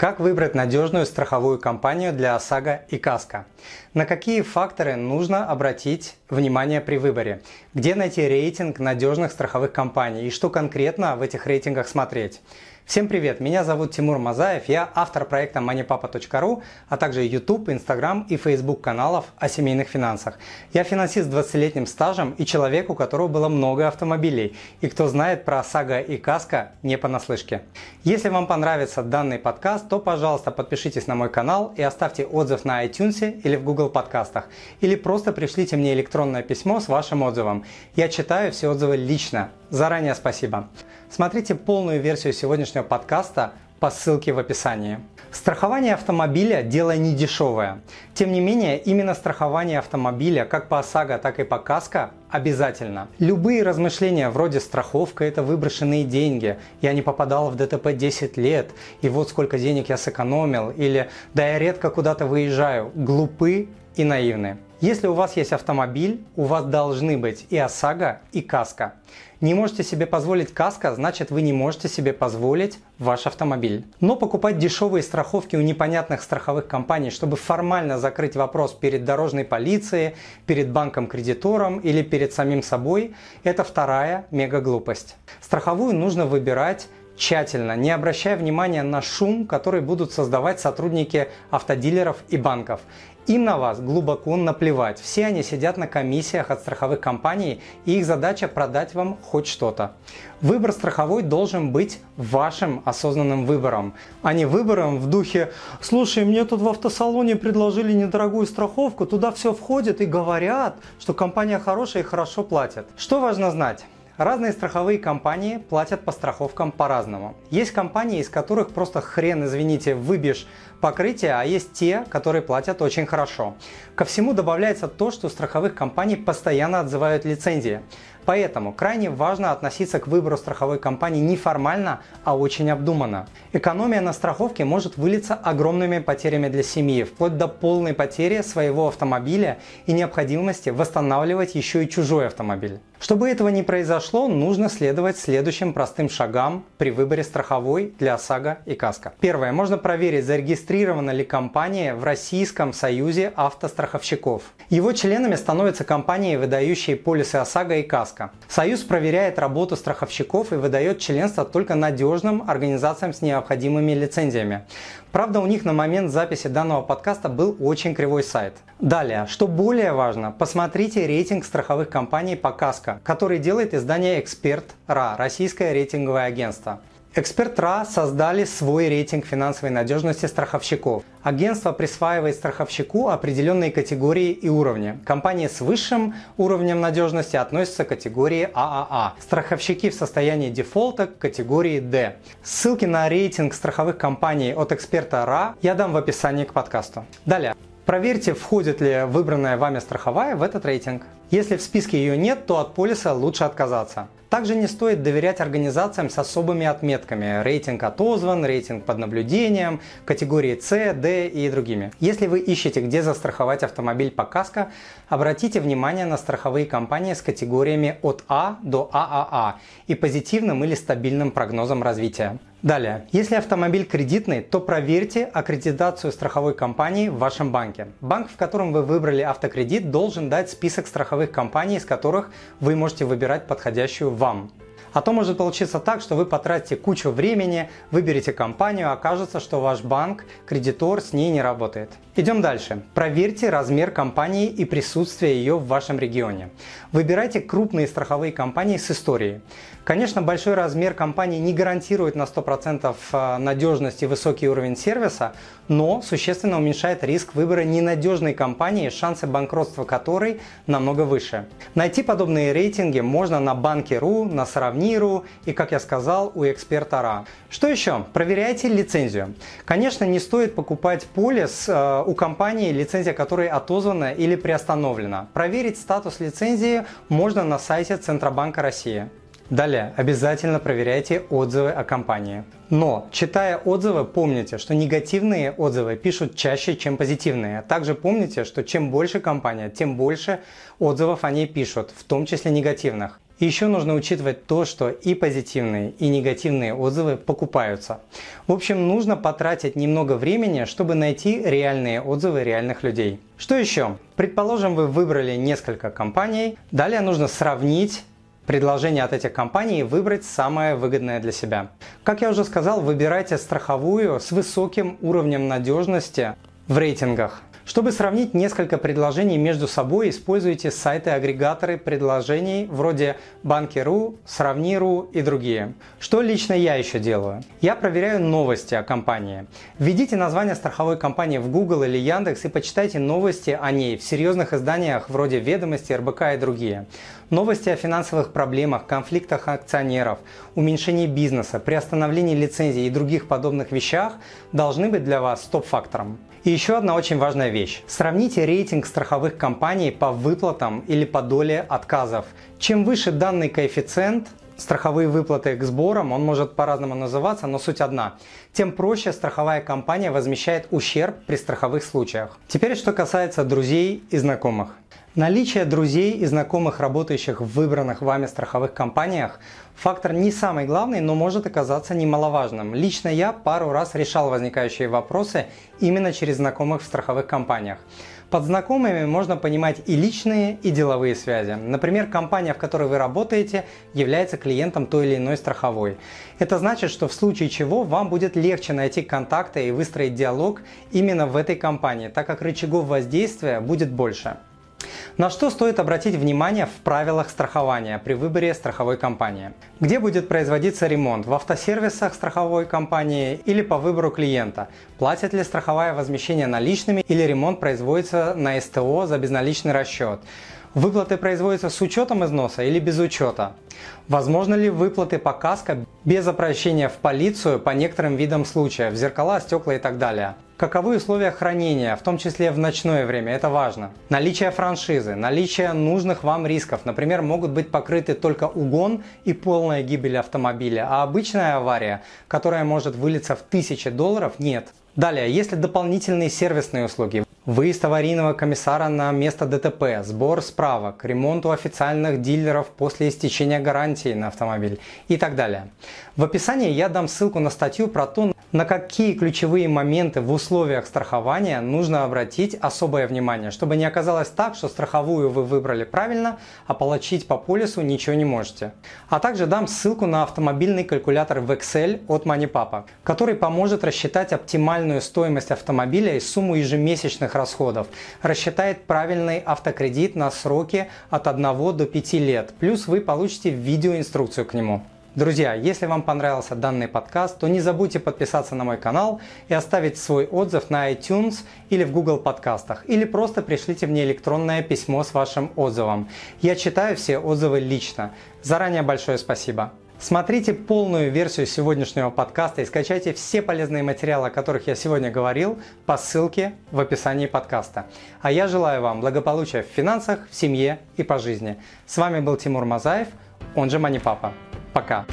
Как выбрать надежную страховую компанию для ОСАГО и КАСКО? На какие факторы нужно обратить внимание при выборе? Где найти рейтинг надежных страховых компаний и что конкретно в этих рейтингах смотреть? Всем привет, меня зовут Тимур Мазаев, я автор проекта moneypapa.ru, а также YouTube, Instagram и Facebook каналов о семейных финансах. Я финансист с 20-летним стажем и человек, у которого было много автомобилей, и кто знает про ОСАГО и КАСКО не понаслышке. Если вам понравится данный подкаст, то, пожалуйста, подпишитесь на мой канал и оставьте отзыв на iTunes или в Google подкастах, или просто пришлите мне электронное письмо с вашим отзывом. Я читаю все отзывы лично. Заранее спасибо. Смотрите полную версию сегодняшнего подкаста по ссылке в описании. Страхование автомобиля – дело не дешевое. Тем не менее, именно страхование автомобиля как по ОСАГО, так и по КАСКО обязательно. Любые размышления вроде страховка – это выброшенные деньги, я не попадал в ДТП 10 лет, и вот сколько денег я сэкономил, или да я редко куда-то выезжаю, глупы и наивны. Если у вас есть автомобиль, у вас должны быть и ОСАГО, и КАСКО. Не можете себе позволить КАСКО, значит вы не можете себе позволить ваш автомобиль. Но покупать дешевые страховки у непонятных страховых компаний, чтобы формально закрыть вопрос перед дорожной полицией, перед банком-кредитором или перед самим собой, это вторая мега глупость. Страховую нужно выбирать тщательно, не обращая внимания на шум, который будут создавать сотрудники автодилеров и банков. Им на вас глубоко наплевать. Все они сидят на комиссиях от страховых компаний, и их задача продать вам хоть что-то. Выбор страховой должен быть вашим осознанным выбором, а не выбором в духе «Слушай, мне тут в автосалоне предложили недорогую страховку, туда все входит и говорят, что компания хорошая и хорошо платит». Что важно знать? Разные страховые компании платят по страховкам по-разному. Есть компании, из которых просто хрен, извините, выбьешь покрытие, а есть те, которые платят очень хорошо. Ко всему добавляется то, что страховых компаний постоянно отзывают лицензии. Поэтому крайне важно относиться к выбору страховой компании не формально, а очень обдуманно. Экономия на страховке может вылиться огромными потерями для семьи, вплоть до полной потери своего автомобиля и необходимости восстанавливать еще и чужой автомобиль. Чтобы этого не произошло, нужно следовать следующим простым шагам при выборе страховой для ОСАГО и КАСКО. Первое. Можно проверить, зарегистрирована ли компания в Российском союзе автостраховщиков. Его членами становятся компании, выдающие полисы ОСАГО и КАСКО КАСКО. Союз проверяет работу страховщиков и выдает членство только надежным организациям с необходимыми лицензиями. Правда, у них на момент записи данного подкаста был очень кривой сайт. Далее, что более важно, посмотрите рейтинг страховых компаний по КАСКО, который делает издание «Эксперт РА» – российское рейтинговое агентство. Эксперт РА создали свой рейтинг финансовой надежности страховщиков. Агентство присваивает страховщику определенные категории и уровни. Компании с высшим уровнем надежности относятся к категории ААА. А а. Страховщики в состоянии дефолта к категории D. Ссылки на рейтинг страховых компаний от эксперта РА я дам в описании к подкасту. Далее. Проверьте, входит ли выбранная вами страховая в этот рейтинг. Если в списке ее нет, то от полиса лучше отказаться. Также не стоит доверять организациям с особыми отметками. Рейтинг отозван, рейтинг под наблюдением, категории С, Д и другими. Если вы ищете, где застраховать автомобиль по КАСКО, обратите внимание на страховые компании с категориями от А до ААА и позитивным или стабильным прогнозом развития. Далее, если автомобиль кредитный, то проверьте аккредитацию страховой компании в вашем банке. Банк, в котором вы выбрали автокредит, должен дать список страховых компаний, из которых вы можете выбирать подходящую вам. А то может получиться так, что вы потратите кучу времени, выберете компанию, а окажется, что ваш банк, кредитор с ней не работает. Идем дальше. Проверьте размер компании и присутствие ее в вашем регионе. Выбирайте крупные страховые компании с историей. Конечно, большой размер компании не гарантирует на 100% э, надежность и высокий уровень сервиса, но существенно уменьшает риск выбора ненадежной компании, шансы банкротства которой намного выше. Найти подобные рейтинги можно на банке.ру, на Сравни.ру и, как я сказал, у эксперта РА. Что еще? Проверяйте лицензию. Конечно, не стоит покупать полис э, у компании, лицензия которой отозвана или приостановлена. Проверить статус лицензии можно на сайте Центробанка России. Далее, обязательно проверяйте отзывы о компании. Но, читая отзывы, помните, что негативные отзывы пишут чаще, чем позитивные. Также помните, что чем больше компания, тем больше отзывов они пишут, в том числе негативных. Еще нужно учитывать то, что и позитивные, и негативные отзывы покупаются. В общем, нужно потратить немного времени, чтобы найти реальные отзывы реальных людей. Что еще? Предположим, вы выбрали несколько компаний. Далее нужно сравнить предложение от этих компаний выбрать самое выгодное для себя. Как я уже сказал, выбирайте страховую с высоким уровнем надежности в рейтингах. Чтобы сравнить несколько предложений между собой, используйте сайты-агрегаторы предложений вроде Банки.ру, Сравни.ру и другие. Что лично я еще делаю? Я проверяю новости о компании. Введите название страховой компании в Google или Яндекс и почитайте новости о ней в серьезных изданиях вроде Ведомости, РБК и другие. Новости о финансовых проблемах, конфликтах акционеров, уменьшении бизнеса, приостановлении лицензий и других подобных вещах должны быть для вас стоп-фактором. И еще одна очень важная вещь. Сравните рейтинг страховых компаний по выплатам или по доле отказов. Чем выше данный коэффициент, страховые выплаты к сборам, он может по-разному называться, но суть одна. Тем проще страховая компания возмещает ущерб при страховых случаях. Теперь что касается друзей и знакомых. Наличие друзей и знакомых, работающих в выбранных вами страховых компаниях, фактор не самый главный, но может оказаться немаловажным. Лично я пару раз решал возникающие вопросы именно через знакомых в страховых компаниях. Под знакомыми можно понимать и личные, и деловые связи. Например, компания, в которой вы работаете, является клиентом той или иной страховой. Это значит, что в случае чего вам будет легче найти контакты и выстроить диалог именно в этой компании, так как рычагов воздействия будет больше. На что стоит обратить внимание в правилах страхования при выборе страховой компании? Где будет производиться ремонт? В автосервисах страховой компании или по выбору клиента? Платит ли страховая возмещение наличными или ремонт производится на СТО за безналичный расчет? Выплаты производятся с учетом износа или без учета? Возможно ли выплаты по каско без обращения в полицию по некоторым видам случаев, зеркала, стекла и так далее? Каковы условия хранения, в том числе в ночное время, это важно. Наличие франшизы, наличие нужных вам рисков. Например, могут быть покрыты только угон и полная гибель автомобиля, а обычная авария, которая может вылиться в тысячи долларов, нет. Далее, есть ли дополнительные сервисные услуги? Выезд аварийного комиссара на место ДТП, сбор справок, ремонт у официальных дилеров после истечения гарантии на автомобиль и так далее. В описании я дам ссылку на статью про то, на какие ключевые моменты в условиях страхования нужно обратить особое внимание, чтобы не оказалось так, что страховую вы выбрали правильно, а получить по полису ничего не можете. А также дам ссылку на автомобильный калькулятор в Excel от MoneyPapa, который поможет рассчитать оптимальную стоимость автомобиля и сумму ежемесячных расходов, рассчитает правильный автокредит на сроки от 1 до 5 лет, плюс вы получите видеоинструкцию к нему. Друзья, если вам понравился данный подкаст, то не забудьте подписаться на мой канал и оставить свой отзыв на iTunes или в Google подкастах, или просто пришлите мне электронное письмо с вашим отзывом. Я читаю все отзывы лично. Заранее большое спасибо. Смотрите полную версию сегодняшнего подкаста и скачайте все полезные материалы, о которых я сегодня говорил, по ссылке в описании подкаста. А я желаю вам благополучия в финансах, в семье и по жизни. С вами был Тимур Мазаев, он же Мани Папа. Пока.